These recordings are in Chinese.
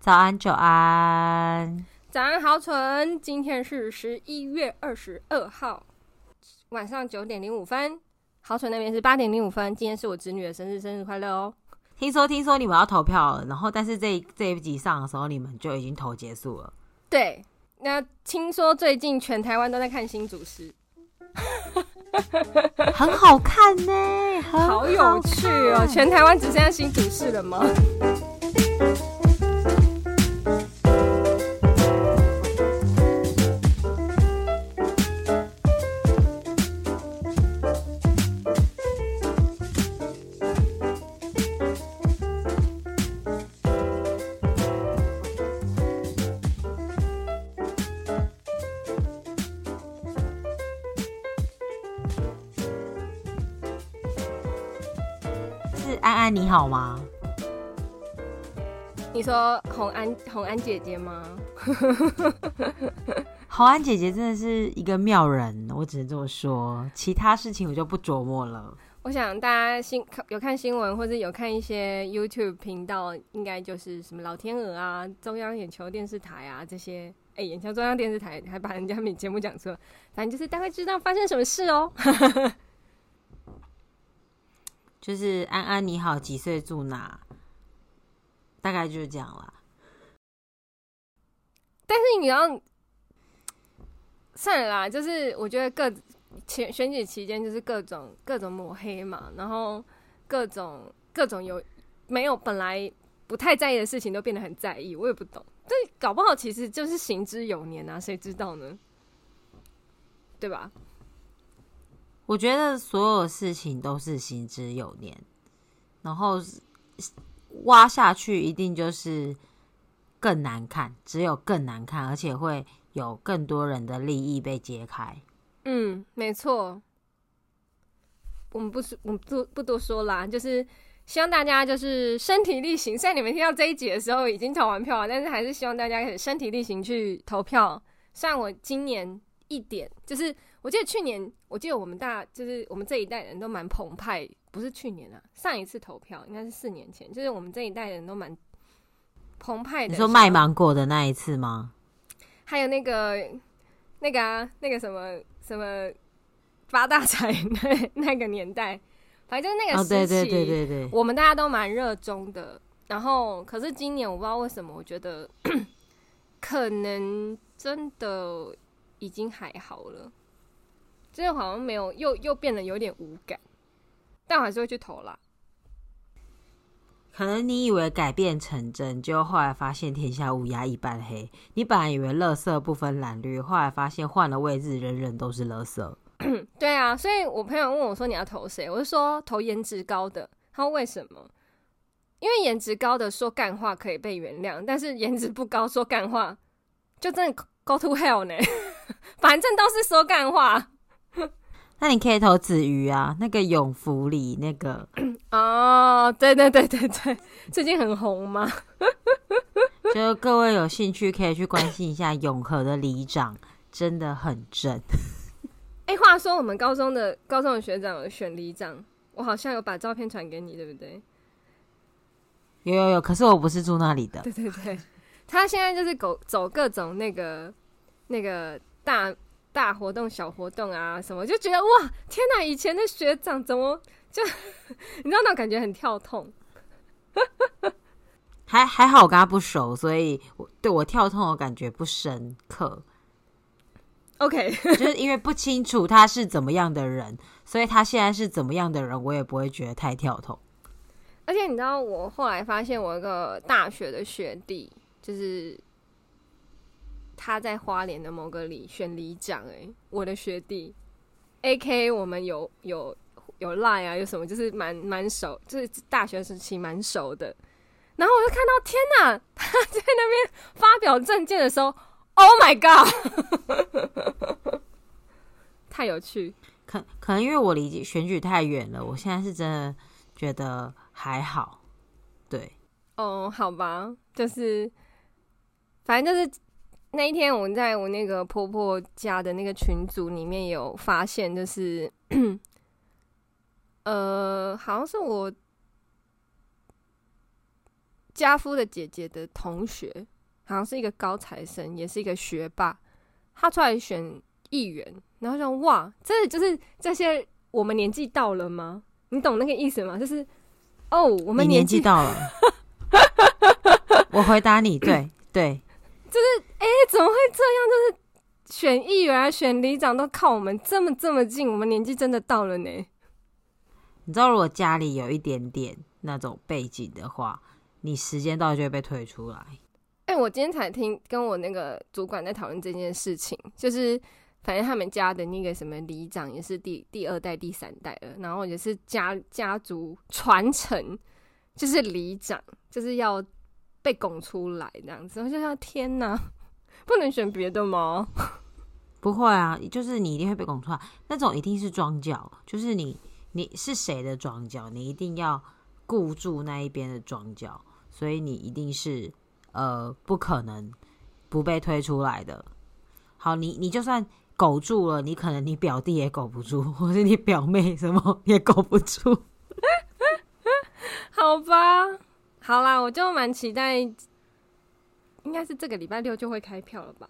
早安，久安，早安，豪纯。今天是十一月二十二号晚上九点零五分，豪纯那边是八点零五分。今天是我侄女的生日，生日快乐哦！听说听说你们要投票了，然后但是这这一集上的时候，你们就已经投结束了。对，那听说最近全台湾都在看新主师，很好看呢，好有趣哦！全台湾只剩下新主师了吗？你好吗？你说红安红安姐姐吗？红安姐姐真的是一个妙人，我只能这么说。其他事情我就不琢磨了。我想大家新有看新闻或者有看一些 YouTube 频道，应该就是什么老天鹅啊、中央眼球电视台啊这些。哎、欸，眼球中央电视台还把人家名节目讲错，反正就是大概知道发生什么事哦。就是安安你好，几岁住哪？大概就是这样啦。但是你要算了啦，就是我觉得各选选举期间就是各种各种抹黑嘛，然后各种各种有没有本来不太在意的事情都变得很在意，我也不懂。这搞不好其实就是行之有年啊，谁知道呢？对吧？我觉得所有事情都是行之有年，然后挖下去一定就是更难看，只有更难看，而且会有更多人的利益被揭开。嗯，没错。我们不说，我们不不多说啦，就是希望大家就是身体力行。虽然你们听到这一集的时候已经投完票了，但是还是希望大家可以身体力行去投票。虽然我今年一点就是。我记得去年，我记得我们大就是我们这一代人都蛮澎湃，不是去年啊，上一次投票应该是四年前，就是我们这一代人都蛮澎湃的。你说卖芒果的那一次吗？还有那个那个啊，那个什么什么发大财那那个年代，反正就是那个时期，哦，对对对对对，我们大家都蛮热衷的。然后，可是今年我不知道为什么，我觉得 可能真的已经还好了。这好像没有，又又变得有点无感，但我还是会去投啦。可能你以为改变成真，就后来发现天下乌鸦一般黑。你本来以为垃圾不分蓝绿，后来发现换了位置，人人都是垃圾。对啊，所以我朋友问我说：“你要投谁？”我就说：“投颜值高的。”他说：“为什么？”因为颜值高的说干话可以被原谅，但是颜值不高说干话就真的 go to hell 呢。反正都是说干话。那你可以投子瑜啊，那个永福里那个 哦，对对对对对，最近很红吗？就各位有兴趣可以去关心一下永和的里长，真的很正。哎、欸，话说我们高中的高中的学长有选里长，我好像有把照片传给你，对不对？有有有，可是我不是住那里的。对对对，他现在就是走走各种那个那个大。大活动、小活动啊，什么就觉得哇，天哪！以前的学长怎么就 你知道那种感觉很跳痛。还还好我跟他不熟，所以我对我跳痛的感觉不深刻。OK，就是因为不清楚他是怎么样的人，所以他现在是怎么样的人，我也不会觉得太跳痛。而且你知道，我后来发现我一个大学的学弟就是。他在花莲的某个里选里长，哎，我的学弟，AK 我们有有有 line 啊，有什么就是蛮蛮熟，就是大学时期蛮熟的。然后我就看到，天哪，他在那边发表证件的时候，Oh my god，太有趣。可可能因为我离选举太远了，我现在是真的觉得还好。对，哦，oh, 好吧，就是反正就是。那一天，我在我那个婆婆家的那个群组里面有发现，就是，呃，好像是我家夫的姐姐的同学，好像是一个高材生，也是一个学霸，他出来选议员，然后想哇，这就是这些我们年纪到了吗？你懂那个意思吗？就是哦，我们年纪到了。我回答你，对对，就是哎、欸，怎么会这样？就是。选议员、啊、选里长都靠我们这么这么近，我们年纪真的到了呢。你知道，如果家里有一点点那种背景的话，你时间到就会被推出来。哎、欸，我今天才听跟我那个主管在讨论这件事情，就是反正他们家的那个什么里长也是第第二代、第三代了，然后也是家家族传承，就是里长就是要被拱出来这样子。我就想，天哪，不能选别的吗？不会啊，就是你一定会被拱出来，那种一定是庄脚，就是你你是谁的庄脚，你一定要顾住那一边的庄脚，所以你一定是呃不可能不被推出来的。好，你你就算苟住了，你可能你表弟也苟不住，或是你表妹什么也苟不住。好吧，好啦，我就蛮期待，应该是这个礼拜六就会开票了吧？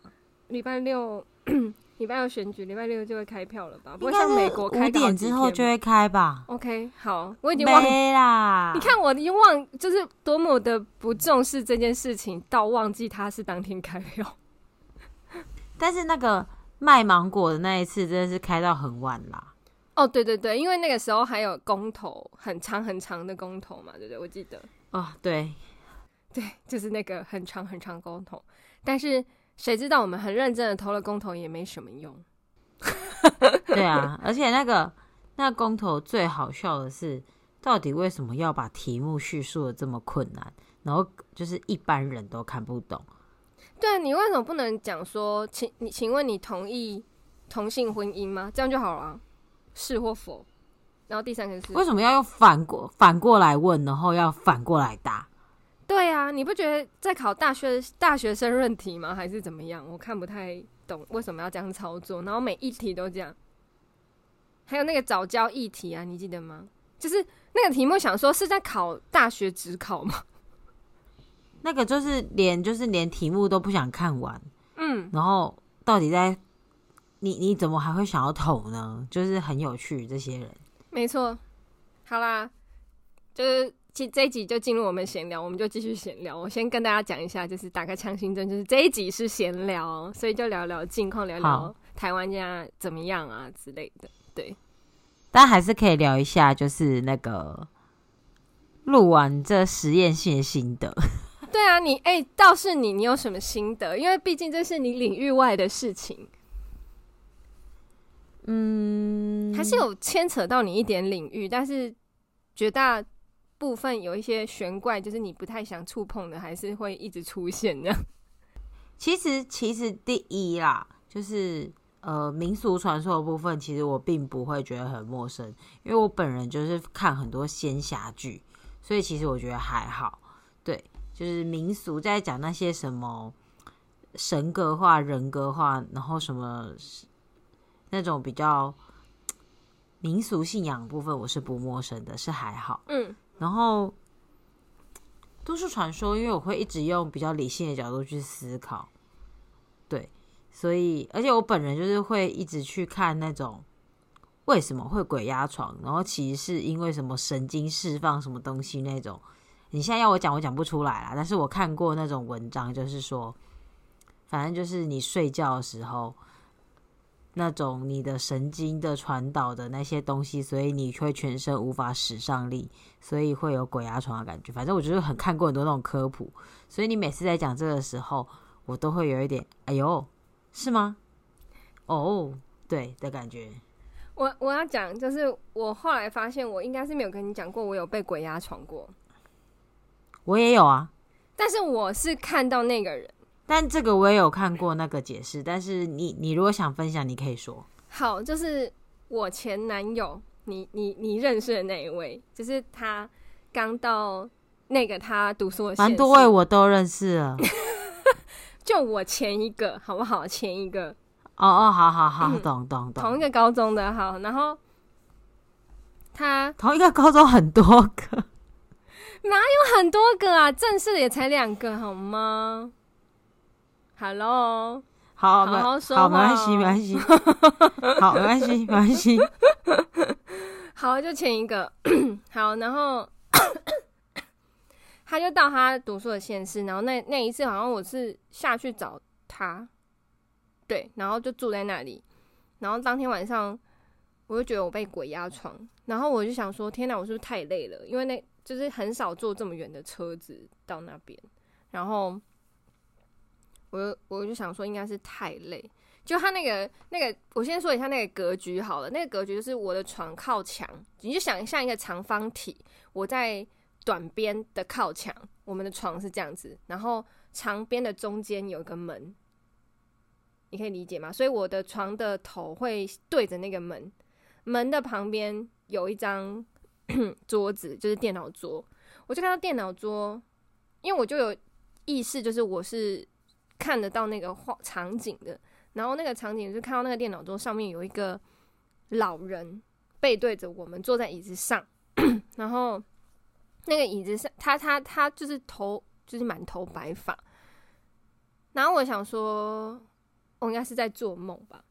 礼拜六。礼拜六选举，礼拜六就会开票了吧？不会像美国开五点之后就会开吧？OK，好，我已经忘啦。你看，我已经忘，就是多么的不重视这件事情，到忘记他是当天开票。但是那个卖芒果的那一次，真的是开到很晚啦。哦，对对对，因为那个时候还有公投，很长很长的公投嘛，对不对？我记得。哦，对，对，就是那个很长很长公投，但是。谁知道我们很认真的投了公投也没什么用。对啊，而且那个那个公投最好笑的是，到底为什么要把题目叙述的这么困难，然后就是一般人都看不懂。对啊，你为什么不能讲说，请你请问你同意同性婚姻吗？这样就好了，是或否？然后第三个是为什么要用反过反过来问，然后要反过来答？对啊，你不觉得在考大学大学生论题吗？还是怎么样？我看不太懂为什么要这样操作，然后每一题都这样。还有那个早教议题啊，你记得吗？就是那个题目，想说是在考大学只考吗？那个就是连就是连题目都不想看完，嗯，然后到底在你你怎么还会想要投呢？就是很有趣，这些人。没错，好啦，就是。这这一集就进入我们闲聊，我们就继续闲聊。我先跟大家讲一下，就是打开强心针，就是这一集是闲聊，所以就聊聊近况，聊聊台湾现在怎么样啊之类的。对，但还是可以聊一下，就是那个录完这实验性的心得。对啊，你哎、欸，倒是你，你有什么心得？因为毕竟这是你领域外的事情。嗯，还是有牵扯到你一点领域，但是绝大。部分有一些玄怪，就是你不太想触碰的，还是会一直出现这样。其实，其实第一啦，就是呃民俗传说的部分，其实我并不会觉得很陌生，因为我本人就是看很多仙侠剧，所以其实我觉得还好。对，就是民俗在讲那些什么神格化、人格化，然后什么那种比较民俗信仰的部分，我是不陌生的，是还好。嗯。然后都市传说，因为我会一直用比较理性的角度去思考，对，所以而且我本人就是会一直去看那种为什么会鬼压床，然后其实是因为什么神经释放什么东西那种。你现在要我讲，我讲不出来啦。但是我看过那种文章，就是说，反正就是你睡觉的时候。那种你的神经的传导的那些东西，所以你会全身无法使上力，所以会有鬼压床的感觉。反正我就是很看过很多那种科普，所以你每次在讲这个时候，我都会有一点“哎呦，是吗？”哦，对的感觉。我我要讲，就是我后来发现，我应该是没有跟你讲过，我有被鬼压床过。我也有啊，但是我是看到那个人。但这个我也有看过那个解释，但是你你如果想分享，你可以说。好，就是我前男友，你你你认识的那一位，就是他刚到那个他读书的，蛮多位我都认识了。就我前一个，好不好？前一个。哦哦，好好好，嗯、懂懂懂。同一个高中的，好，然后他同一个高中很多个。哪有很多个啊？正式的也才两个，好吗？Hello，好，好好说 好，没关系，没关系，好，没关系，没关系。好，就前一个，好，然后 他就到他读书的县市，然后那那一次好像我是下去找他，对，然后就住在那里，然后当天晚上我就觉得我被鬼压床，然后我就想说，天哪，我是不是太累了？因为那就是很少坐这么远的车子到那边，然后我我就想说，应该是太累。就他那个那个，我先说一下那个格局好了。那个格局就是我的床靠墙，你就想像一个长方体，我在短边的靠墙，我们的床是这样子，然后长边的中间有一个门，你可以理解吗？所以我的床的头会对着那个门，门的旁边有一张 桌子，就是电脑桌。我就看到电脑桌，因为我就有意识，就是我是看得到那个画场景的。然后那个场景是看到那个电脑桌上面有一个老人背对着我们坐在椅子上，然后那个椅子上他他他就是头就是满头白发，然后我想说我应该是在做梦吧，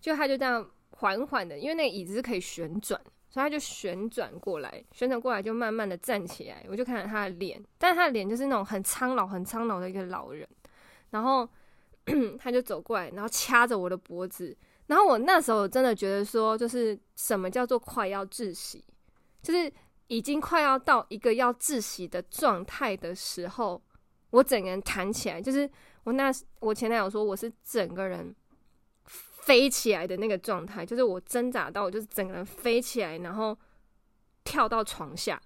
就他就这样缓缓的，因为那个椅子是可以旋转，所以他就旋转过来，旋转过来就慢慢的站起来，我就看到他的脸，但是他的脸就是那种很苍老很苍老的一个老人，然后。他就走过来，然后掐着我的脖子，然后我那时候真的觉得说，就是什么叫做快要窒息，就是已经快要到一个要窒息的状态的时候，我整个人弹起来，就是我那我前男友说我是整个人飞起来的那个状态，就是我挣扎到我就是整个人飞起来，然后跳到床下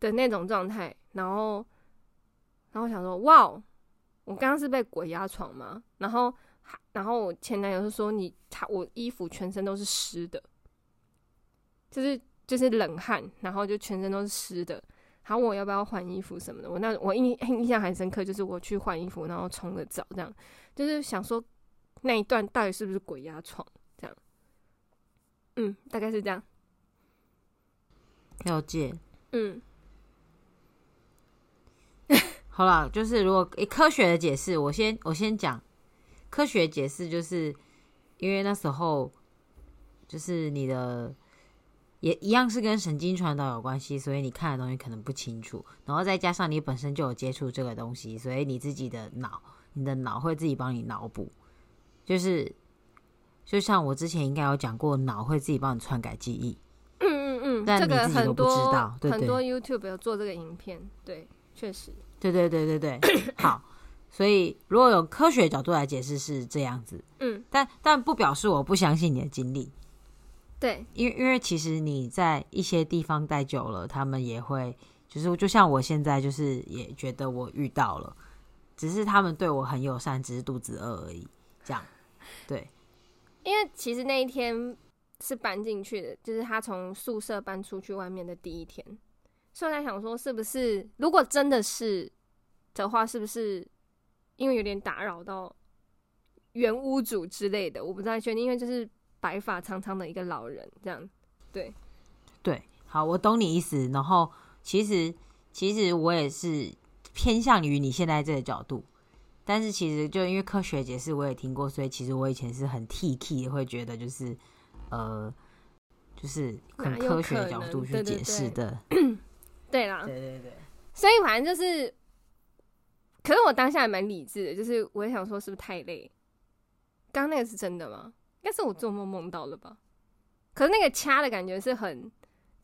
的那种状态，然后然后我想说，哇。我刚刚是被鬼压床吗？然后，然后我前男友就说你他我衣服全身都是湿的，就是就是冷汗，然后就全身都是湿的。然后我要不要换衣服什么的？我那我印印象很深刻，就是我去换衣服，然后冲个澡，这样就是想说那一段到底是不是鬼压床？这样，嗯，大概是这样。了解，嗯。好了，就是如果以科学的解释，我先我先讲科学解释，就是因为那时候就是你的也一样是跟神经传导有关系，所以你看的东西可能不清楚，然后再加上你本身就有接触这个东西，所以你自己的脑，你的脑会自己帮你脑补，就是就像我之前应该有讲过，脑会自己帮你篡改记忆。嗯嗯嗯，但你自己都不知道，这个很多，对对，很多 YouTube 有做这个影片，对，确实。对对对对对，好，所以如果有科学角度来解释是这样子，嗯，但但不表示我不相信你的经历，对，因为因为其实你在一些地方待久了，他们也会，就是就像我现在就是也觉得我遇到了，只是他们对我很友善，只是肚子饿而已，这样，对，因为其实那一天是搬进去的，就是他从宿舍搬出去外面的第一天。所以我在想说，是不是如果真的是的话，是不是因为有点打扰到原屋主之类的？我不太确定，因为就是白发苍苍的一个老人这样。对，对，好，我懂你意思。然后其实其实我也是偏向于你现在这个角度，但是其实就因为科学解释我也听过，所以其实我以前是很 T K 会觉得就是呃，就是很科学的角度去解释的。对啦，对对对，所以反正就是，可是我当下还蛮理智的，就是我也想说是不是太累？刚刚那个是真的吗？应该是我做梦梦到了吧？可是那个掐的感觉是很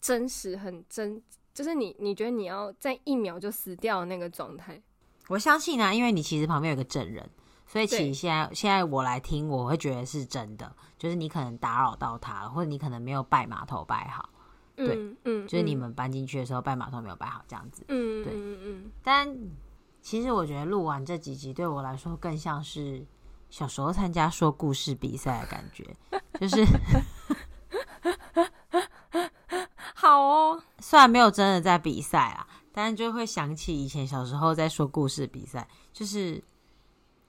真实、很真，就是你你觉得你要在一秒就死掉那个状态。我相信啊，因为你其实旁边有个证人，所以其实现在现在我来听，我会觉得是真的，就是你可能打扰到他，或者你可能没有拜码头拜好。对，嗯，嗯，就是你们搬进去的时候，拜码头没有拜好，这样子。嗯，对，嗯嗯。但其实我觉得录完这几集对我来说，更像是小时候参加说故事比赛的感觉，就是 好哦。虽然没有真的在比赛啊，但是就会想起以前小时候在说故事比赛，就是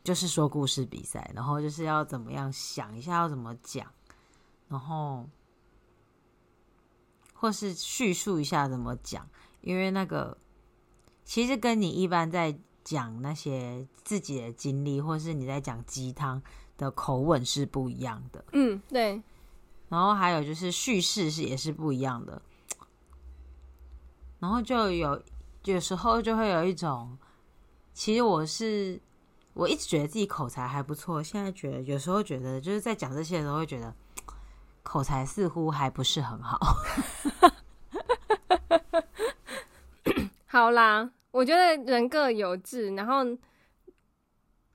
就是说故事比赛，然后就是要怎么样想一下要怎么讲，然后。或是叙述一下怎么讲，因为那个其实跟你一般在讲那些自己的经历，或是你在讲鸡汤的口吻是不一样的。嗯，对。然后还有就是叙事是也是不一样的。然后就有有时候就会有一种，其实我是我一直觉得自己口才还不错，现在觉得有时候觉得就是在讲这些的时候会觉得口才似乎还不是很好。好啦，我觉得人各有志，然后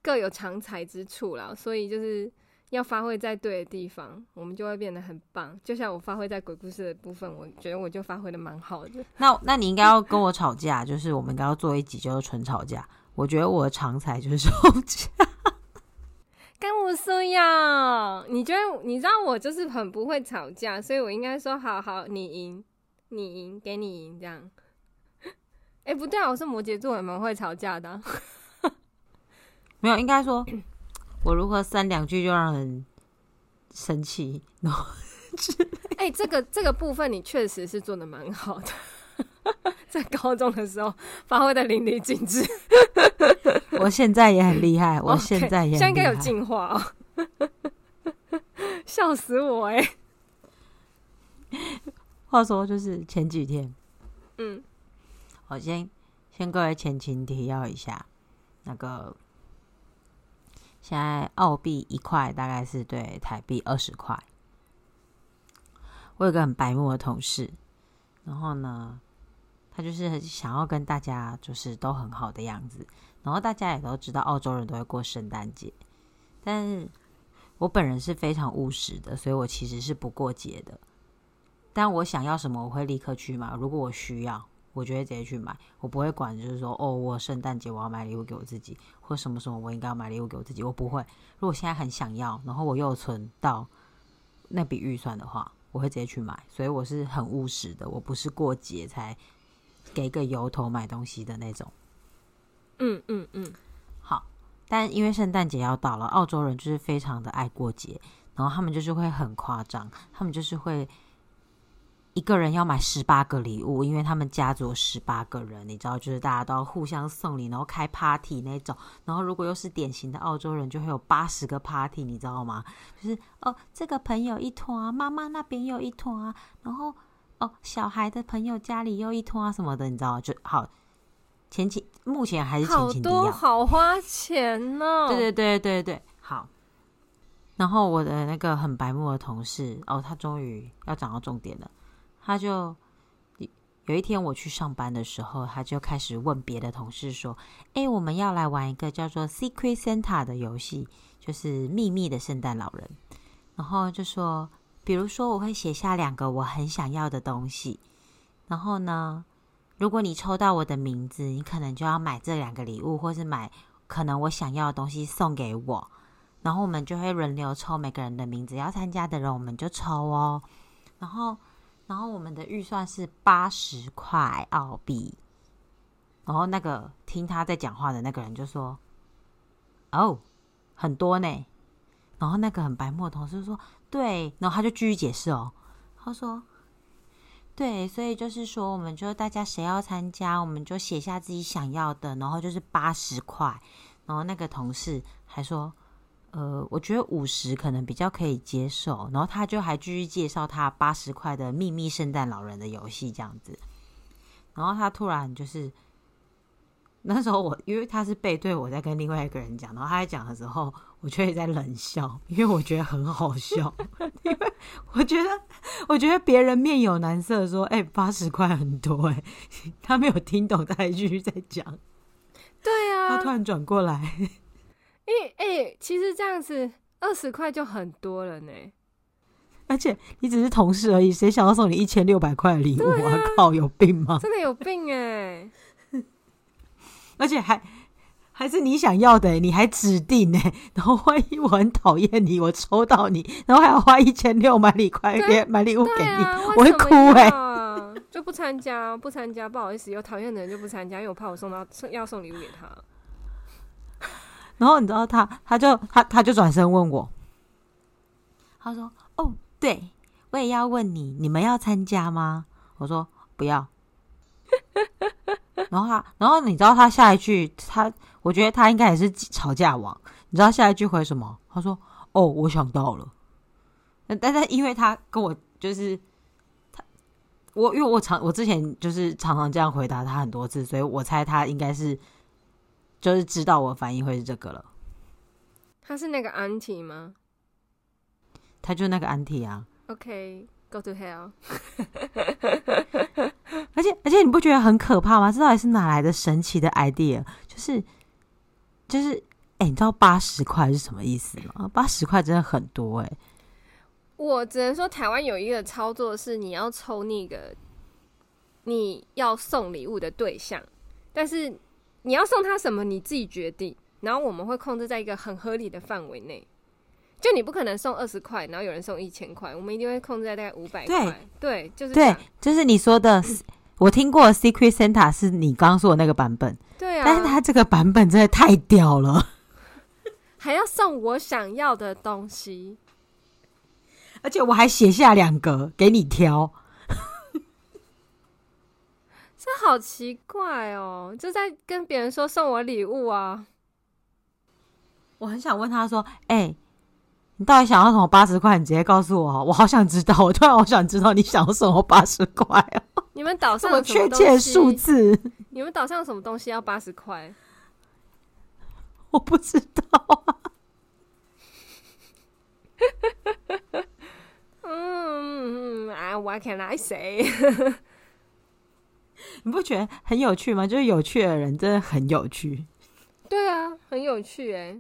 各有长才之处啦，所以就是。要发挥在对的地方，我们就会变得很棒。就像我发挥在鬼故事的部分，我觉得我就发挥的蛮好的。那那你应该要跟我吵架，就是我们应该要做一集就是纯吵架。我觉得我的长才就是吵架。跟我说呀，你觉得你知道我就是很不会吵架，所以我应该说好好，你赢，你赢，给你赢这样。哎、欸，不对啊，我是摩羯座，也蛮会吵架的。没有，应该说。我如何三两句就让人生气？哎、欸，这个这个部分你确实是做的蛮好的，在高中的时候发挥的淋漓尽致。我现在也很厉害，我现在也很厉害，现在应该有进化哦，笑死我哎、欸！话说就是前几天，嗯，我先先各位前情提要一下那个。现在澳币一块大概是对台币二十块。我有个很白目的同事，然后呢，他就是想要跟大家就是都很好的样子，然后大家也都知道澳洲人都会过圣诞节，但是我本人是非常务实的，所以我其实是不过节的。但我想要什么，我会立刻去买。如果我需要。我就会直接去买，我不会管，就是说，哦，我圣诞节我要买礼物给我自己，或什么什么我应该要买礼物给我自己，我不会。如果现在很想要，然后我又存到那笔预算的话，我会直接去买。所以我是很务实的，我不是过节才给个由头买东西的那种。嗯嗯嗯，好。但因为圣诞节要到了，澳洲人就是非常的爱过节，然后他们就是会很夸张，他们就是会。一个人要买十八个礼物，因为他们家族十八个人，你知道，就是大家都要互相送礼，然后开 party 那种。然后如果又是典型的澳洲人，就会有八十个 party，你知道吗？就是哦，这个朋友一团啊，妈妈那边又一团啊，然后哦，小孩的朋友家里又一拖啊什么的，你知道？就好，前期目前还是前情提要，好多好花钱呢。对对对对对，好。然后我的那个很白目的同事，哦，他终于要讲到重点了。他就有一天我去上班的时候，他就开始问别的同事说：“诶，我们要来玩一个叫做 Secret Santa 的游戏，就是秘密的圣诞老人。”然后就说：“比如说，我会写下两个我很想要的东西，然后呢，如果你抽到我的名字，你可能就要买这两个礼物，或是买可能我想要的东西送给我。然后我们就会轮流抽每个人的名字，要参加的人我们就抽哦。然后。”然后我们的预算是八十块澳币，然后那个听他在讲话的那个人就说：“哦，很多呢。”然后那个很白目的同事说：“对。”然后他就继续解释哦，他说：“对，所以就是说，我们就大家谁要参加，我们就写下自己想要的，然后就是八十块。”然后那个同事还说。呃，我觉得五十可能比较可以接受，然后他就还继续介绍他八十块的秘密圣诞老人的游戏这样子，然后他突然就是那时候我因为他是背对我在跟另外一个人讲，然后他在讲的时候，我却在冷笑，因为我觉得很好笑，因为我觉得我觉得别人面有难色说，哎，八十块很多哎，他没有听懂，他还继续在讲，对啊，他突然转过来。哎哎、其实这样子二十块就很多了呢。而且你只是同事而已，谁想要送你一千六百块的礼物啊？靠，有病吗？真的有病哎！而且还还是你想要的，你还指定呢。然后万一我很讨厌你，我抽到你，然后还要花一千六买礼块给买礼物给你，啊、我会哭哎！就不参加，不参加，不好意思，有讨厌的人就不参加，因为我怕我送到要送礼物给他。然后你知道他，他就他他就转身问我，他说：“哦，对，我也要问你，你们要参加吗？”我说：“不要。”然后他，然后你知道他下一句，他我觉得他应该也是吵架王。你知道下一句回什么？他说：“哦，我想到了。”但但因为他跟我就是他，我因为我常我之前就是常常这样回答他很多次，所以我猜他应该是就是知道我反应会是这个了。他是那个 auntie 吗？他就那个 auntie 啊。OK，go、okay, to hell。而且而且你不觉得很可怕吗？这到底是哪来的神奇的 idea？就是就是，哎、欸，你知道八十块是什么意思吗？八十块真的很多哎、欸。我只能说，台湾有一个操作是，你要抽那个你要送礼物的对象，但是你要送他什么你自己决定，然后我们会控制在一个很合理的范围内。就你不可能送二十块，然后有人送一千块，我们一定会控制在大概五百块。对，就是对，就是你说的。我听过 Secret Santa 是你刚刚说的那个版本，对啊，但是他这个版本真的太屌了，还要送我想要的东西，而且我还写下两个给你挑，这好奇怪哦，就在跟别人说送我礼物啊，我很想问他说，哎、欸。你到底想要什么？八十块，你直接告诉我，我好想知道。我突然好想知道你想要什么八十块哦。你们岛上什么确切数字？你们岛上什么东西要八十块？我不知道啊。嗯啊，What can I say？你不觉得很有趣吗？就是有趣的人真的很有趣。对啊，很有趣哎。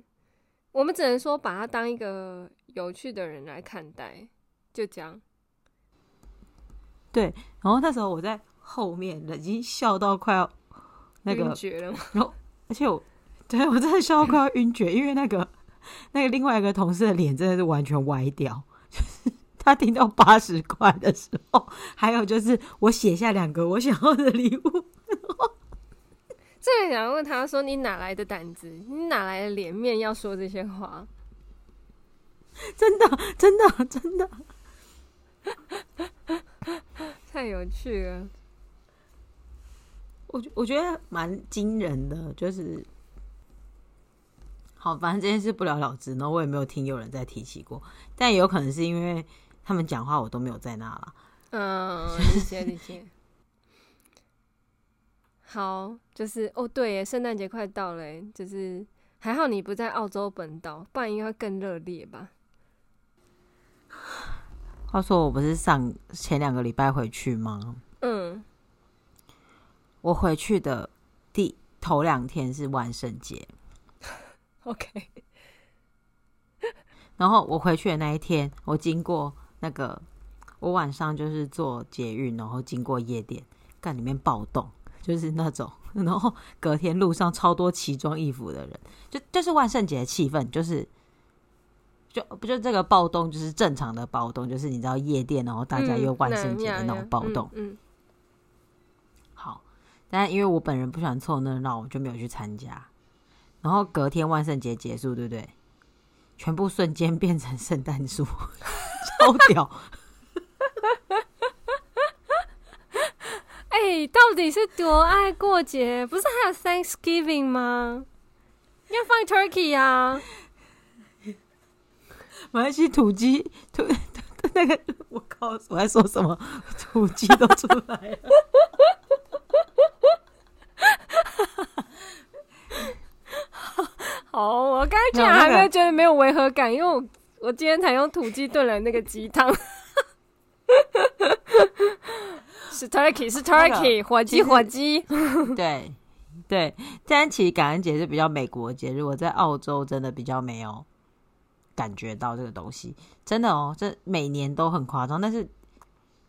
我们只能说把他当一个有趣的人来看待，就这样。对，然后那时候我在后面已经笑到快要那个晕厥了，然后而且我对我真的笑到快要晕厥，因为那个那个另外一个同事的脸真的是完全歪掉，就是 他听到八十块的时候，还有就是我写下两个我想要的礼物。这个想问他说：“你哪来的胆子？你哪来的脸面要说这些话？真的，真的，真的，太有趣了！我我觉得蛮惊人的，就是好，反正这件事不了了之。然后我也没有听有人再提起过，但也有可能是因为他们讲话我都没有在那了。嗯，谢谢，谢谢。”好，就是哦，对耶，圣诞节快到了，就是还好你不在澳洲本岛，不然应该会更热烈吧。话说，我不是上前两个礼拜回去吗？嗯，我回去的第头两天是万圣节，OK。然后我回去的那一天，我经过那个，我晚上就是坐捷运，然后经过夜店，干里面暴动。就是那种，然后隔天路上超多奇装异服的人，就就是万圣节的气氛，就是就不就这个暴动，就是正常的暴动，就是你知道夜店，然后大家又万圣节的那种暴动。嗯，嗯，好，但因为我本人不喜欢凑热闹，我就没有去参加。然后隔天万圣节结束，对不对？全部瞬间变成圣诞树，超屌。哎，到底是多爱过节？不是还有 Thanksgiving 吗？要放 turkey 啊！马来西亚土鸡土 那个，我靠！我在说什么？土鸡都出来了。好，我刚才居然还没有觉得没有违和感，因为我我今天才用土鸡炖了那个鸡汤。是 turkey，是 turkey，火鸡，火鸡。对对，但其实感恩节是比较美国节日，我在澳洲真的比较没有感觉到这个东西，真的哦，这每年都很夸张。但是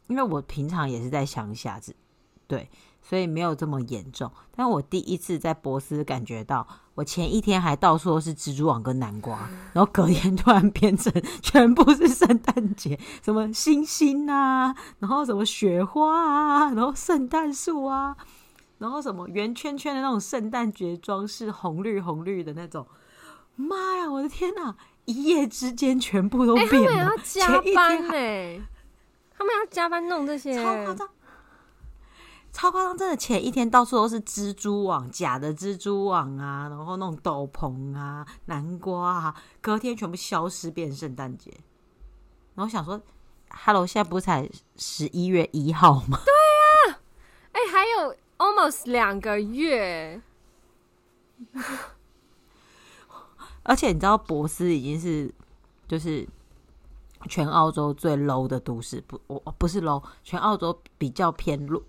因为我平常也是在乡下子，对。所以没有这么严重，但我第一次在博斯感觉到，我前一天还到处都是蜘蛛网跟南瓜，然后隔天突然变成全部是圣诞节，什么星星啊，然后什么雪花啊，然后圣诞树啊，然后什么圆圈圈的那种圣诞节装饰，红绿红绿的那种，妈呀，我的天哪！一夜之间全部都变了，欸、他们要加班哎，他们要加班弄这些，超夸张。超夸张，真的前一天到处都是蜘蛛网，假的蜘蛛网啊，然后那种斗篷啊、南瓜啊，隔天全部消失，变圣诞节。然后想说，Hello，现在不是才十一月一号吗？对啊，哎、欸，还有 almost 两个月。而且你知道，博斯已经是就是全澳洲最 low 的都市，不，我不是 low，全澳洲比较偏路。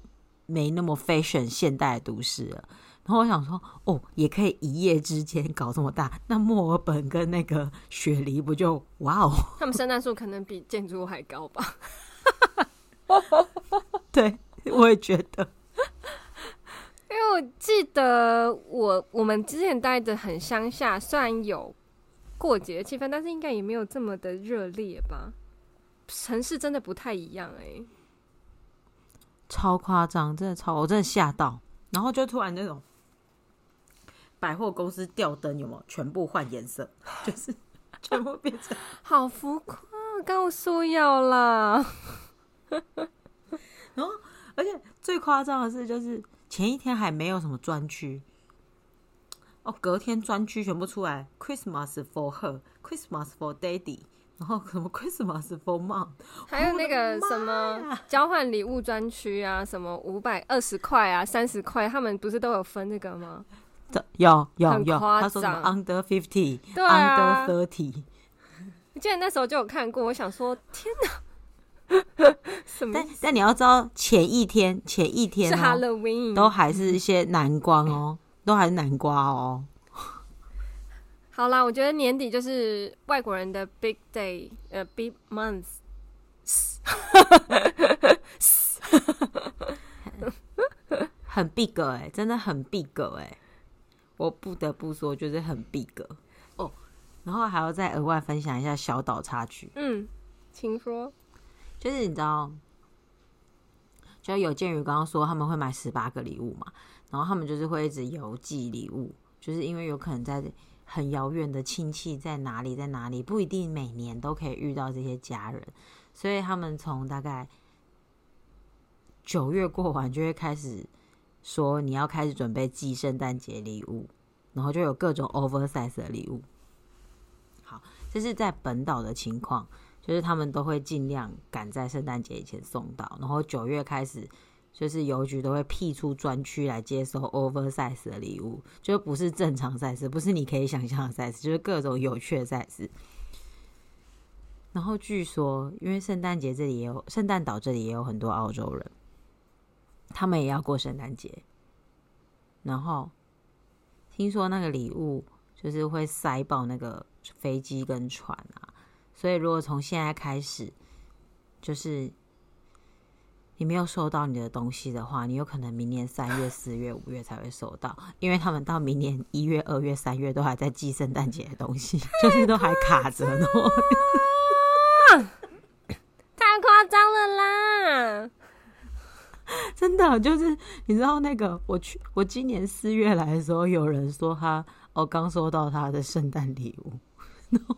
没那么 fashion 现代的都市了，然后我想说，哦，也可以一夜之间搞这么大，那墨尔本跟那个雪梨不就哇哦？他们圣诞树可能比建筑物还高吧？对，我也觉得，因为我记得我我们之前待的很乡下，虽然有过节的气氛，但是应该也没有这么的热烈吧？城市真的不太一样哎、欸。超夸张，真的超，我真的吓到，然后就突然那种百货公司吊灯有没有全部换颜色，就是全部变成 好浮夸，告诉要啦。然后，而且最夸张的是，就是前一天还没有什么专区，哦，隔天专区全部出来，Christmas for her，Christmas for daddy。然后什么 Christmas for mom，还有那个什么交换礼物专区啊，什么五百二十块啊，三十块，他们不是都有分那个吗？有有有，他说什么 under fifty，对啊，under thirty。我记得那时候就有看过，我想说天哪，什么？但但你要知道，前一天前一天、喔、是 Halloween，都还是一些南瓜哦，都还是南瓜哦。好啦，我觉得年底就是外国人的 big day，呃，big month，很 big 哎、欸，真的很 big 哎、欸，我不得不说，就是很 big 哦。然后还要再额外分享一下小岛插曲。嗯，请说。就是你知道，就有鉴于刚刚说他们会买十八个礼物嘛，然后他们就是会一直邮寄礼物，就是因为有可能在。很遥远的亲戚在哪里？在哪里？不一定每年都可以遇到这些家人，所以他们从大概九月过完就会开始说你要开始准备寄圣诞节礼物，然后就有各种 oversize 的礼物。好，这是在本岛的情况，就是他们都会尽量赶在圣诞节以前送到，然后九月开始。就是邮局都会辟出专区来接收 oversize 的礼物，就不是正常 size，不是你可以想象的 size，就是各种有趣的 size。然后据说，因为圣诞节这里也有，圣诞岛这里也有很多澳洲人，他们也要过圣诞节。然后听说那个礼物就是会塞爆那个飞机跟船啊，所以如果从现在开始，就是。你没有收到你的东西的话，你有可能明年三月、四月、五月才会收到，因为他们到明年一月、二月、三月都还在寄圣诞节的东西，就是都还卡着呢。太夸张了啦！真的就是你知道那个，我去我今年四月来的时候，有人说他哦刚收到他的圣诞礼物，然后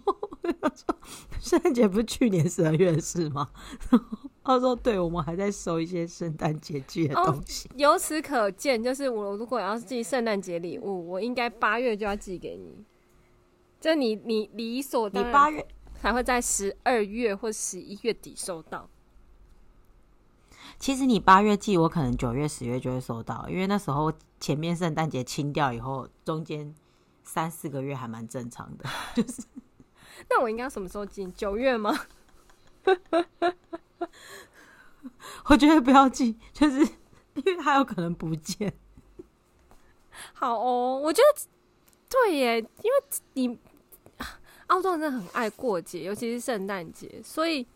他说圣诞节不是去年十二月的事吗？他说：“对，我们还在收一些圣诞节寄的东西。哦，由此可见，就是我如果要寄圣诞节礼物，我应该八月就要寄给你。就你，你理所当然，你八月才会在十二月或十一月底收到。其实你八月寄，我可能九月、十月就会收到，因为那时候前面圣诞节清掉以后，中间三四个月还蛮正常的。就是，那我应该什么时候寄？九月吗？” 我觉得不要寄，就是因为它有可能不见。好哦，我觉得对耶，因为你澳洲人真的很爱过节，尤其是圣诞节，所以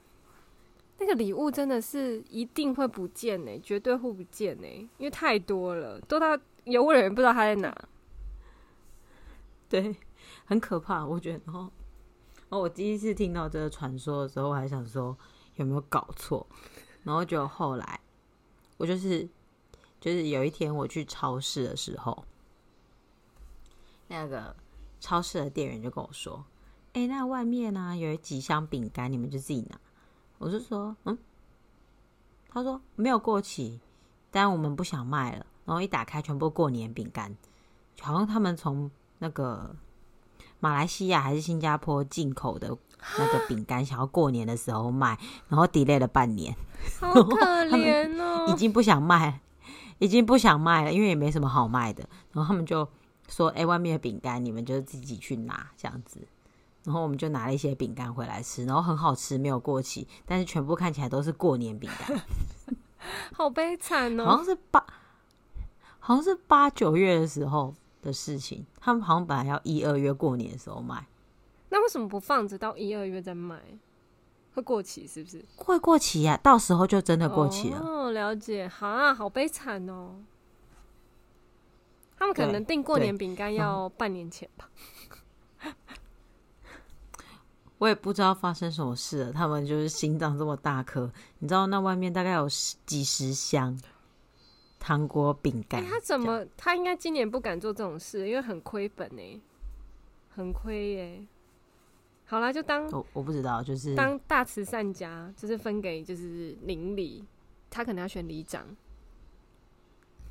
那个礼物真的是一定会不见呢，绝对会不见呢，因为太多了，多到邮务人员不知道他在哪。对，很可怕，我觉得。然后，哦，我第一次听到这个传说的时候，我还想说。有没有搞错？然后就后来，我就是就是有一天我去超市的时候，那个超市的店员就跟我说：“哎，那外面呢有几箱饼干，你们就自己拿。”我就说：“嗯。”他说：“没有过期，但我们不想卖了。然后一打开，全部过年饼干，好像他们从那个马来西亚还是新加坡进口的那个饼干，想要过年的时候卖，然后 delay 了半年，好 可怜哦，已经不想卖，已经不想卖了，因为也没什么好卖的。然后他们就说：“哎，外面的饼干你们就自己去拿，这样子。”然后我们就拿了一些饼干回来吃，然后很好吃，没有过期，但是全部看起来都是过年饼干，好悲惨哦，好像是八。好像是八九月的时候的事情，他们好像本来要一二月过年的时候卖，那为什么不放着到一二月再卖？会过期是不是？会过期呀、啊，到时候就真的过期了。哦，了解，好啊，好悲惨哦。他们可能订过年饼干要半年前吧。我也不知道发生什么事了，他们就是心脏这么大颗，你知道那外面大概有十几十箱。糖果饼干、欸，他怎么？他应该今年不敢做这种事，因为很亏本呢，很亏耶。好啦，就当我我不知道，就是当大慈善家，就是分给就是邻里，他可能要选里长。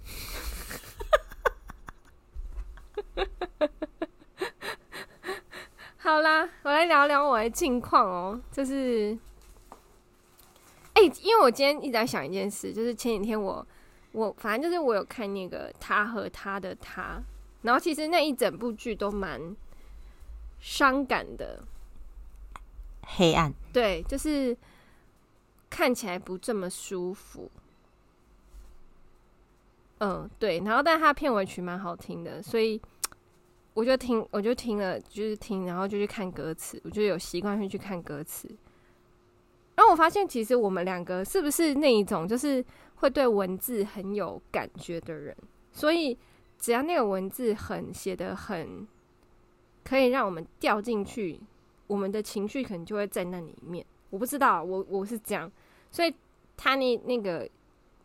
好啦，我来聊聊我的近况哦，就是，哎、欸，因为我今天一直在想一件事，就是前几天我。我反正就是我有看那个他和他的他，然后其实那一整部剧都蛮伤感的，黑暗，对，就是看起来不这么舒服。嗯，对，然后但他片尾曲蛮好听的，所以我就听，我就听了，就是听，然后就去看歌词，我就有习惯性去看歌词。然后我发现，其实我们两个是不是那一种，就是。会对文字很有感觉的人，所以只要那个文字很写的很，可以让我们掉进去，我们的情绪可能就会在那里面。我不知道，我我是这样，所以他那那个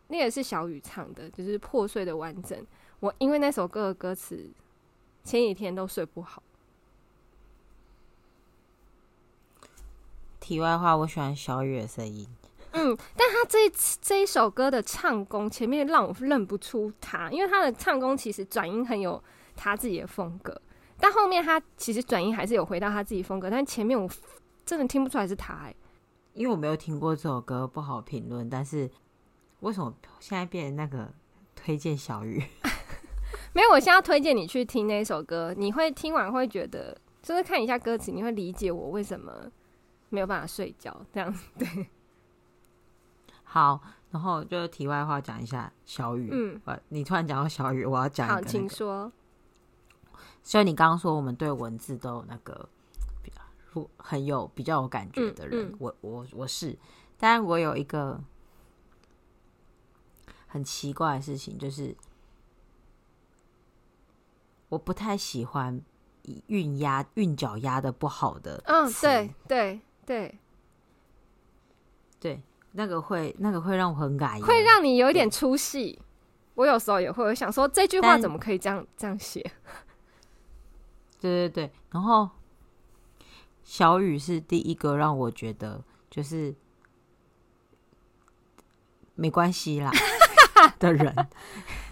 那个是小雨唱的，就是破碎的完整。我因为那首歌的歌词，前几天都睡不好。题外话，我喜欢小雨的声音。嗯，但他这一这一首歌的唱功，前面让我认不出他，因为他的唱功其实转音很有他自己的风格，但后面他其实转音还是有回到他自己风格，但前面我真的听不出来是他哎、欸，因为我没有听过这首歌，不好评论。但是为什么现在变成那个推荐小雨？没有，我现在要推荐你去听那首歌，你会听完会觉得，就是看一下歌词，你会理解我为什么没有办法睡觉这样子，对。好，然后就题外话讲一下小雨。嗯，你突然讲到小雨，我要讲一个、那个。好，请说。所以你刚刚说我们对文字都有那个比较很有比较有感觉的人，嗯嗯、我我我是，但我有一个很奇怪的事情，就是我不太喜欢韵压韵脚压的不好的。嗯，对对对对。那个会，那个会让我很感，会让你有一点出戏。我有时候也会想说，这句话怎么可以这样这样写？对对对。然后小雨是第一个让我觉得就是没关系啦 的人。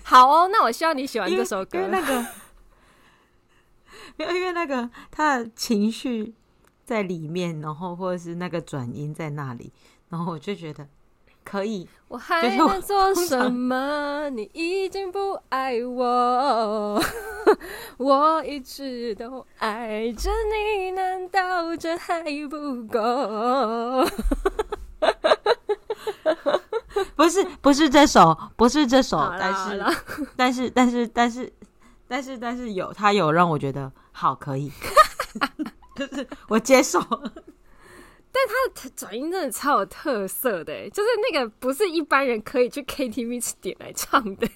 好哦，那我希望你喜欢这首歌。那个，因为因为那个他的情绪在里面，然后或者是那个转音在那里。然后我就觉得可以，我还能做什么？你已经不爱我，我一直都爱着你，难道这还不够？不是，不是这首，不是这首，但是，但是，但是，但是，但是，但是有，他有让我觉得好，可以，就是我接受。但他的转音真的超有特色的，就是那个不是一般人可以去 KTV 点来唱的，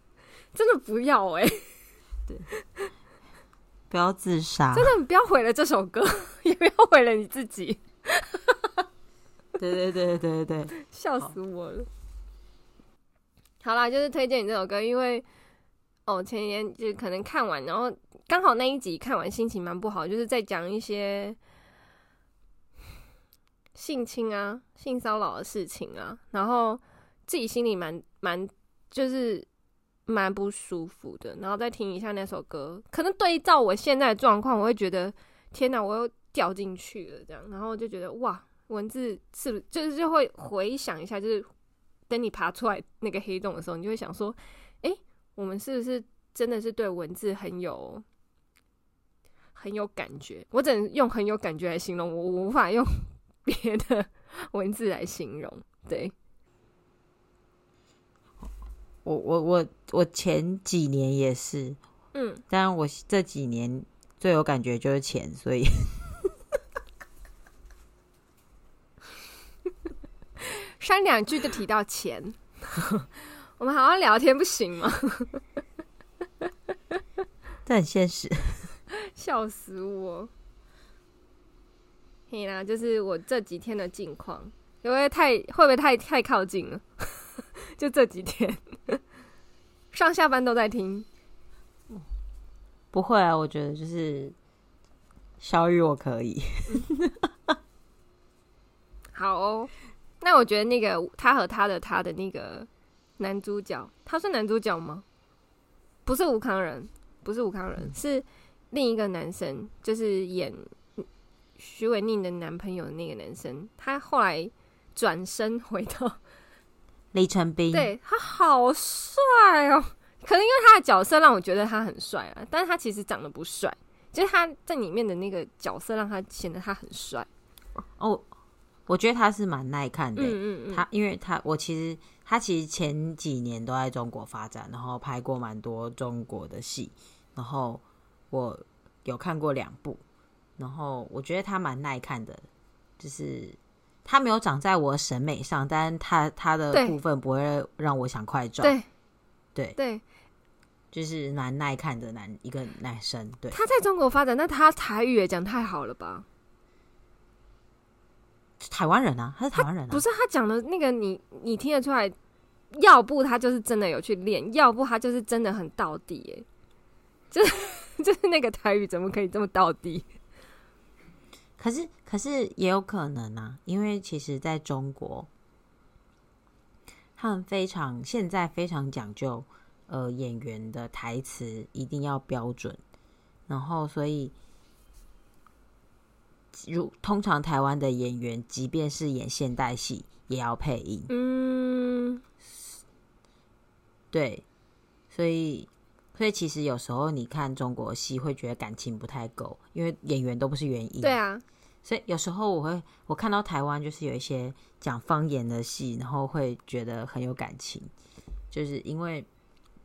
真的不要哎，对，不要自杀，真的不要毁了这首歌，也不要毁了你自己。对对对对对对，笑死我了。好啦，就是推荐你这首歌，因为哦前几天就可能看完，然后刚好那一集看完心情蛮不好，就是在讲一些。性侵啊，性骚扰的事情啊，然后自己心里蛮蛮就是蛮不舒服的。然后再听一下那首歌，可能对照我现在的状况，我会觉得天哪，我又掉进去了这样。然后就觉得哇，文字是不是就是就会回想一下，就是等你爬出来那个黑洞的时候，你就会想说，哎，我们是不是真的是对文字很有很有感觉？我只能用很有感觉来形容，我我无法用别的文字来形容，对。我我我我前几年也是，嗯，但我这几年最有感觉就是钱，所以 三两句就提到钱，我们好好聊天不行吗？这很现实，笑死我！嘿啦，就是我这几天的近况，因为太会不会太太靠近了？就这几天，上下班都在听。不会啊，我觉得就是小雨我可以。好哦，那我觉得那个他和他的他的那个男主角，他是男主角吗？不是吴康仁，不是吴康仁，是另一个男生，就是演许玮甯的男朋友的那个男生。他后来转身回到。李成斌，对，他好帅哦，可能因为他的角色让我觉得他很帅啊，但是他其实长得不帅，就是他在里面的那个角色让他显得他很帅。哦，我觉得他是蛮耐看的，嗯嗯嗯，他因为他我其实他其实前几年都在中国发展，然后拍过蛮多中国的戏，然后我有看过两部，然后我觉得他蛮耐看的，就是。他没有长在我审美上，但他他的部分不会让我想快转。对，对，对，就是蛮耐看的男一个男生。对，他在中国发展，那他台语也讲太好了吧？台湾人啊，他是台湾人啊。不是他讲的那个你，你你听得出来？要不他就是真的有去练，要不他就是真的很到底。哎，就是 就是那个台语怎么可以这么道地？可是，可是也有可能啊，因为其实在中国，他们非常现在非常讲究，呃，演员的台词一定要标准，然后所以，如通常台湾的演员，即便是演现代戏，也要配音。嗯，对，所以，所以其实有时候你看中国戏，会觉得感情不太够，因为演员都不是原因。对啊。所以有时候我会，我看到台湾就是有一些讲方言的戏，然后会觉得很有感情，就是因为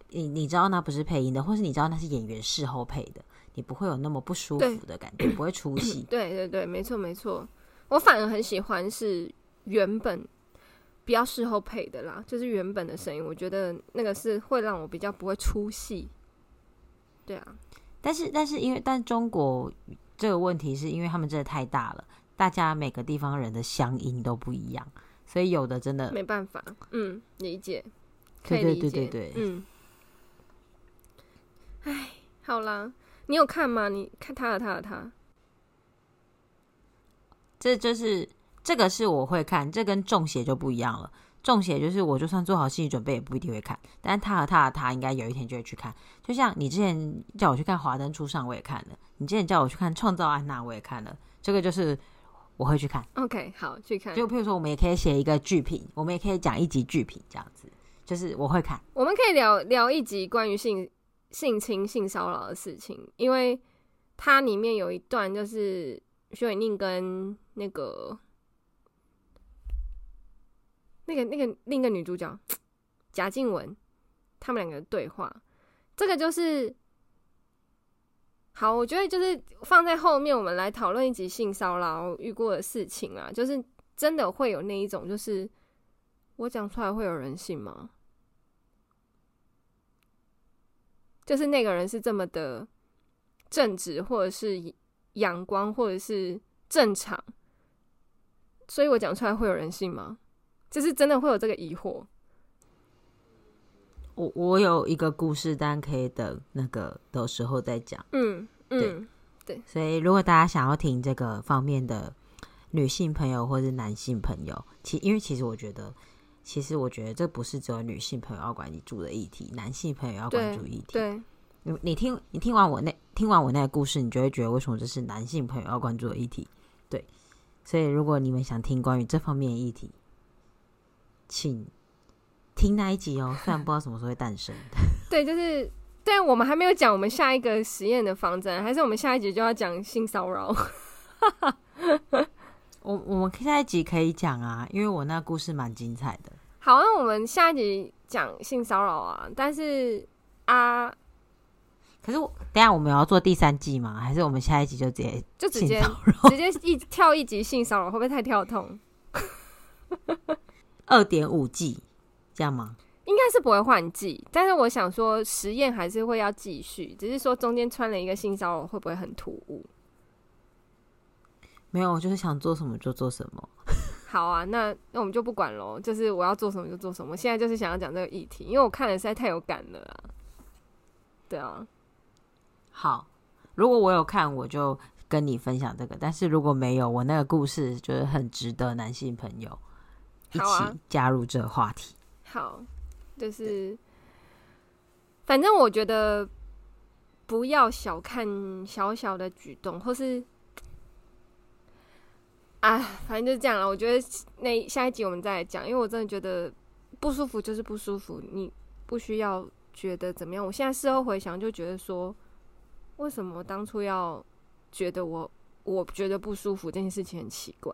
你你知道那不是配音的，或是你知道那是演员事后配的，你不会有那么不舒服的感觉，不会出 戏。对对对，没错没错。我反而很喜欢是原本比较事后配的啦，就是原本的声音，我觉得那个是会让我比较不会出戏。对啊，但是但是因为但中国。这个问题是因为他们真的太大了，大家每个地方人的乡音都不一样，所以有的真的没办法。嗯，理解。对对对对对，嗯。哎，好啦，你有看吗？你看他的他的他，这就是这个是我会看，这跟中邪就不一样了。中邪就是我就算做好心理准备也不一定会看，但他和他的他应该有一天就会去看。就像你之前叫我去看《华灯初上》，我也看了。你之前叫我去看《创造安娜》，我也看了，这个就是我会去看。OK，好，去看。就譬如说，我们也可以写一个剧评，我们也可以讲一集剧评，这样子，就是我会看。我们可以聊聊一集关于性性侵、性骚扰的事情，因为它里面有一段就是徐伟宁跟那个那个那个另一个女主角贾静雯他们两个的对话，这个就是。好，我觉得就是放在后面，我们来讨论一集性骚扰遇过的事情啊，就是真的会有那一种，就是我讲出来会有人信吗？就是那个人是这么的正直，或者是阳光，或者是正常，所以我讲出来会有人信吗？就是真的会有这个疑惑。我我有一个故事，但可以等那个的时候再讲。嗯嗯，对对。所以如果大家想要听这个方面的女性朋友或是男性朋友，其因为其实我觉得其实我觉得这不是只有女性朋友要关注的议题，男性朋友要关注议题。对，你你听你听完我那听完我那个故事，你就会觉得为什么这是男性朋友要关注的议题？对，所以如果你们想听关于这方面的议题，请听那一集哦。虽然不知道什么时候会诞生。对，就是，但我们还没有讲我们下一个实验的方针，还是我们下一集就要讲性骚扰？我我们下一集可以讲啊，因为我那故事蛮精彩的。好，那我们下一集讲性骚扰啊，但是啊，可是我等下我们有要做第三季吗？还是我们下一集就直接就直接直接一跳一集性骚扰，会不会太跳痛？二点五季这样吗？应该是不会换季，但是我想说实验还是会要继续，只是说中间穿了一个性骚扰，会不会很突兀？没有，我就是想做什么就做什么。好啊，那那我们就不管喽，就是我要做什么就做什么。我现在就是想要讲这个议题，因为我看了实在太有感了啊。对啊，好，如果我有看，我就跟你分享这个；但是如果没有，我那个故事就是很值得男性朋友一起加入这个话题。好啊，好，就是反正我觉得不要小看小小的举动，或是。啊，反正就是这样了。我觉得那下一集我们再来讲，因为我真的觉得不舒服就是不舒服，你不需要觉得怎么样。我现在事后回想，就觉得说，为什么我当初要觉得我我觉得不舒服这件事情很奇怪。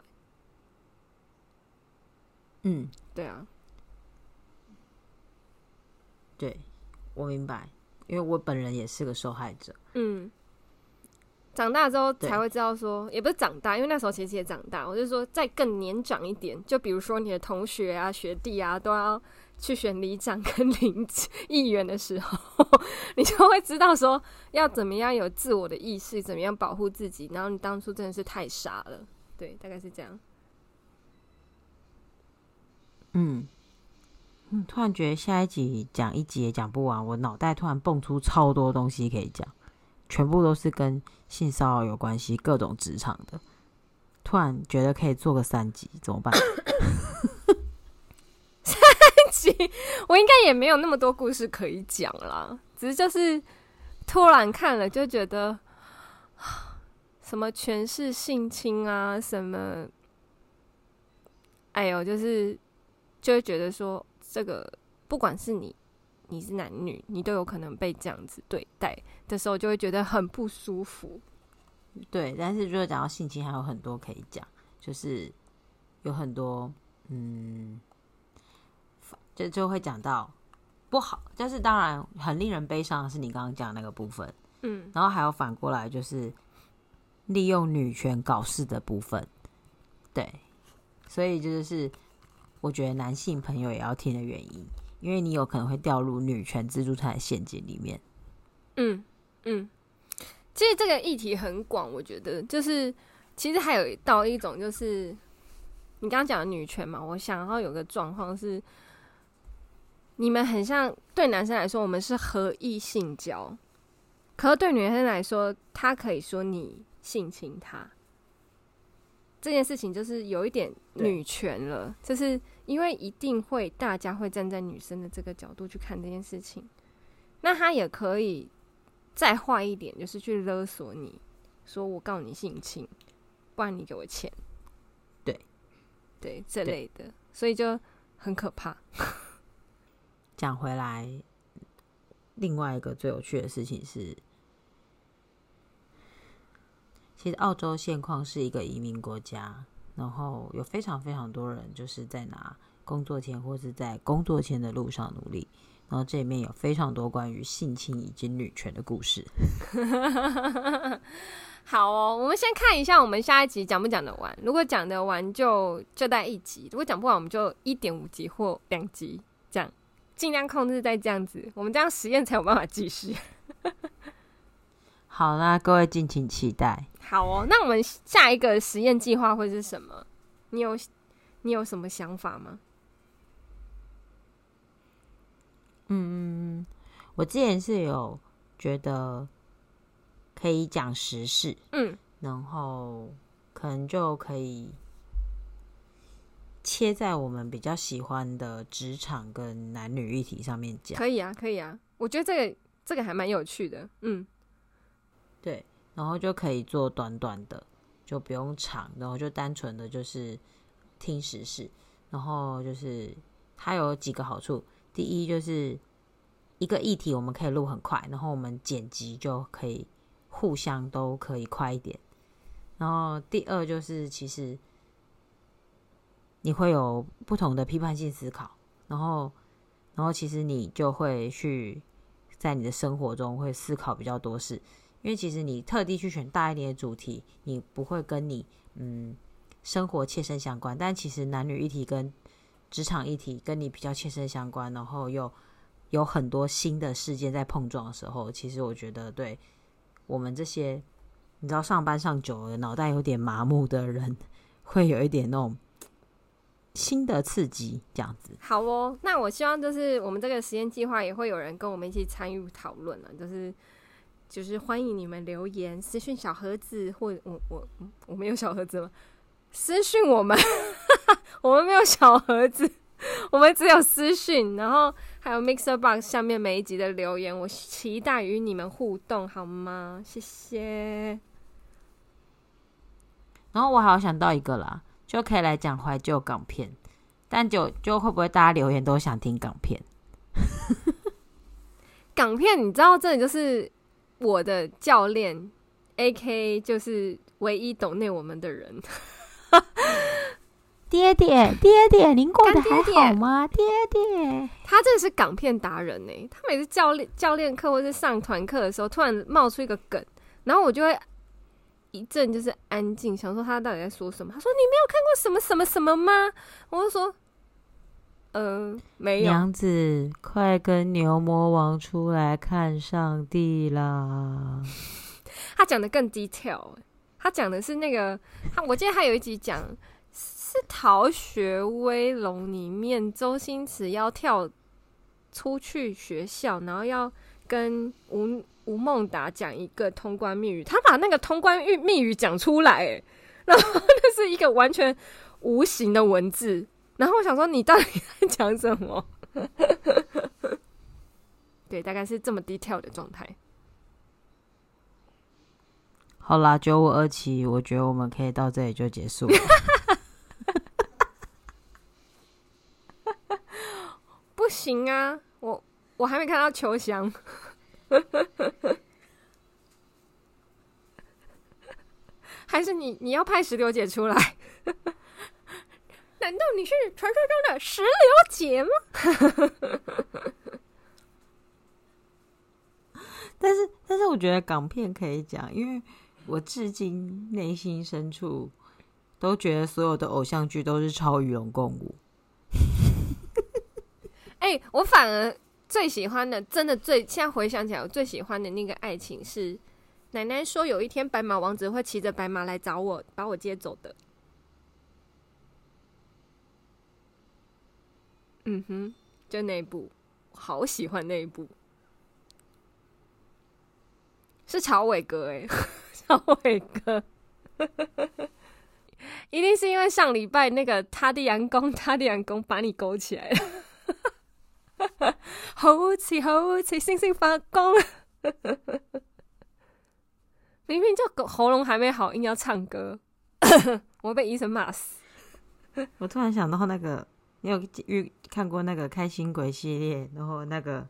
嗯，对啊，对，我明白，因为我本人也是个受害者。嗯。长大之后才会知道说，也不是长大，因为那时候其实也长大。我就说，再更年长一点，就比如说你的同学啊、学弟啊，都要去选里长跟 邻议员的时候，你就会知道说，要怎么样有自我的意识，怎么样保护自己。然后你当初真的是太傻了，对，大概是这样。嗯，嗯，突然觉得下一集讲一集也讲不完，我脑袋突然蹦出超多东西可以讲。全部都是跟性骚扰有关系，各种职场的。突然觉得可以做个三集，怎么办？三集，我应该也没有那么多故事可以讲啦。只是就是突然看了就觉得，什么全是性侵啊，什么，哎呦，就是就会觉得说，这个不管是你。你是男女，你都有可能被这样子对待的时候，就会觉得很不舒服。对，但是如果讲到性侵，还有很多可以讲，就是有很多，嗯，就就会讲到不好，但是当然很令人悲伤的是你刚刚讲那个部分，嗯，然后还有反过来就是利用女权搞事的部分，对，所以就是我觉得男性朋友也要听的原因。因为你有可能会掉入女权自助餐的陷阱里面。嗯嗯，其实这个议题很广，我觉得就是其实还有一道一种就是你刚刚讲的女权嘛，我想要有个状况是，你们很像对男生来说，我们是合意性交，可是对女生来说，她可以说你性侵她。这件事情就是有一点女权了，就是因为一定会大家会站在女生的这个角度去看这件事情，那他也可以再坏一点，就是去勒索你，说我告你性侵，不然你给我钱，对，对这类的，所以就很可怕。讲回来，另外一个最有趣的事情是。其实澳洲现况是一个移民国家，然后有非常非常多人就是在拿工作签或是在工作签的路上努力，然后这里面有非常多关于性侵以及女权的故事。好哦，我们先看一下我们下一集讲不讲得完。如果讲得完就就带一集，如果讲不完我们就一点五集或两集，这样尽量控制在这样子，我们这样实验才有办法继续。好啦，各位敬请期待。好哦，那我们下一个实验计划会是什么？你有你有什么想法吗？嗯，我之前是有觉得可以讲时事，嗯，然后可能就可以切在我们比较喜欢的职场跟男女议题上面讲。可以啊，可以啊，我觉得这个这个还蛮有趣的。嗯，对，然后就可以做短短的，就不用长，然后就单纯的就是听时事，然后就是它有几个好处。第一就是一个议题我们可以录很快，然后我们剪辑就可以互相都可以快一点。然后第二就是其实。你会有不同的批判性思考，然后，然后其实你就会去在你的生活中会思考比较多事，因为其实你特地去选大一点的主题，你不会跟你嗯生活切身相关，但其实男女议题跟职场议题跟你比较切身相关，然后又有很多新的事件在碰撞的时候，其实我觉得对我们这些你知道上班上久了，脑袋有点麻木的人，会有一点那种。新的刺激，这样子好哦。那我希望就是我们这个实验计划也会有人跟我们一起参与讨论了，就是就是欢迎你们留言私讯小盒子，或我我我们有小盒子吗？私讯我们，我们没有小盒子，我们只有私讯。然后还有 Mixer Box 下面每一集的留言，我期待与你们互动，好吗？谢谢。然后我还有想到一个啦。就可以来讲怀旧港片，但就就会不会大家留言都想听港片？港片你知道，这里就是我的教练，AK 就是唯一懂内我们的人。爹爹，爹爹，您过得还好吗？爹爹，他真的是港片达人呢。他每次教练教练课或是上团课的时候，突然冒出一个梗，然后我就会。一阵就是安静，想说他到底在说什么。他说：“你没有看过什么什么什么吗？”我就说：“嗯、呃，没有。”娘子，快跟牛魔王出来看上帝啦！他讲的更 detail，他讲的是那个他，我记得他有一集讲是《逃学威龙》里面周星驰要跳出去学校，然后要跟吴。吴孟达讲一个通关密语，他把那个通关密密语讲出来，哎，然后 那是一个完全无形的文字。然后我想说，你到底在讲什么？对，大概是这么 detail 的状态。好啦，九五二七，我觉得我们可以到这里就结束了。不行啊，我我还没看到秋香。还是你你要派石榴姐出来？你是传说中的石榴姐吗？但 是但是，我觉得港片可以讲，因为我至今内心深处都觉得所有的偶像剧都是超与龙共舞。哎、欸，我反而。最喜欢的，真的最现在回想起来，我最喜欢的那个爱情是奶奶说有一天白马王子会骑着白马来找我，把我接走的。嗯哼，就那一部，好喜欢那一部，是朝伟哥哎，朝伟哥，一定是因为上礼拜那个他的阳光，他的阳光把你勾起来了。好似好似星星发光，明明就喉咙还没好，硬要唱歌，我被医生骂死。我突然想到那个，你有遇看过那个开心鬼系列，然后那个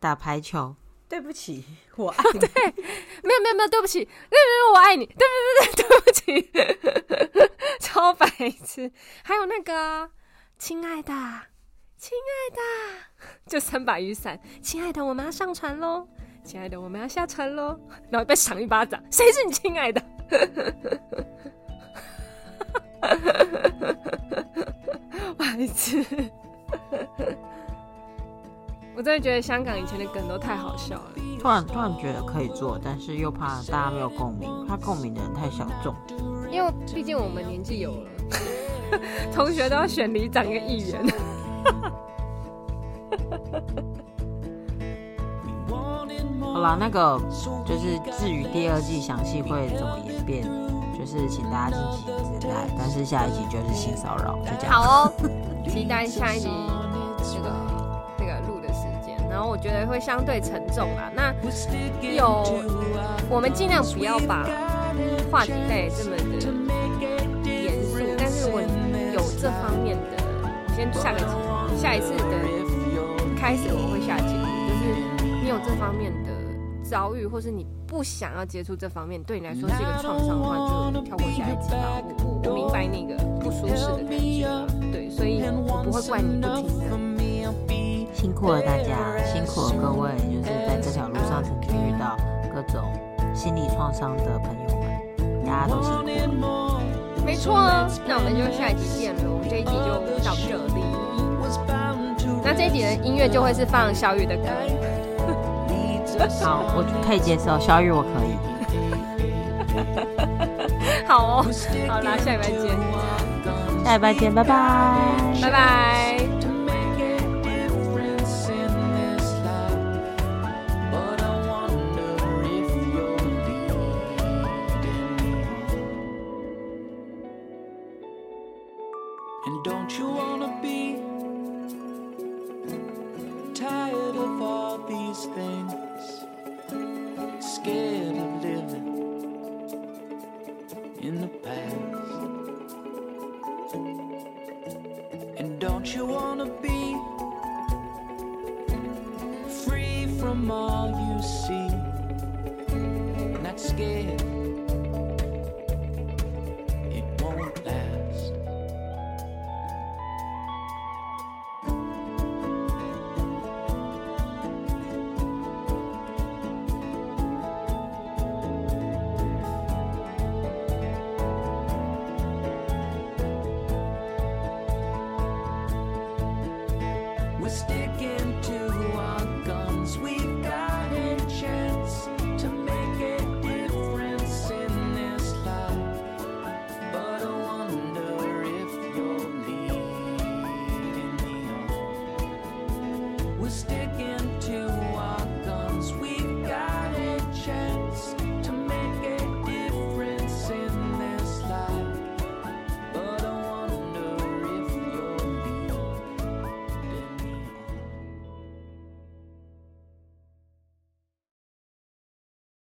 打排球。对不起，我爱你。对，没有没有没有，对不起，没有没有，我爱你。对不对对，对不起，超白痴。还有那个，亲爱的。亲爱的，就三把雨伞。亲爱的，我们要上船喽！亲爱的，我们要下船喽！然后被赏一巴掌。谁是你亲爱的？白痴！我真的觉得香港以前的梗都太好笑了。突然突然觉得可以做，但是又怕大家没有共鸣，怕共鸣的人太小众。因为毕竟我们年纪有了，同学都要选里长跟议员。好啦，那个就是至于第二季详细会怎么演变，是请大家敬请期待。但是下一集就是性骚扰，就这样。好哦，期待下一集这个那个录的时间。然后我觉得会相对沉重啦。那有我们尽量不要把话题带这么的严肃，但是如果你有这方面的，我先下个下一次的开始我会下节目，就是你有这方面的。遭遇，或是你不想要接触这方面，对你来说是一个创伤的话，就跳过下一集吧。我我我明白那个不舒适的感觉，对，所以我不会怪你不听的。辛苦了大家，辛苦了各位，就是在这条路上曾经遇到各种心理创伤的朋友们，大家都辛苦了。没错啊，那我们就下一集见喽。这一集就到这里。那这一集的音乐就会是放小雨的歌。好，我可以接受。小雨，我可以。好哦，好啦，下礼拜见。下礼拜见，拜拜，拜拜。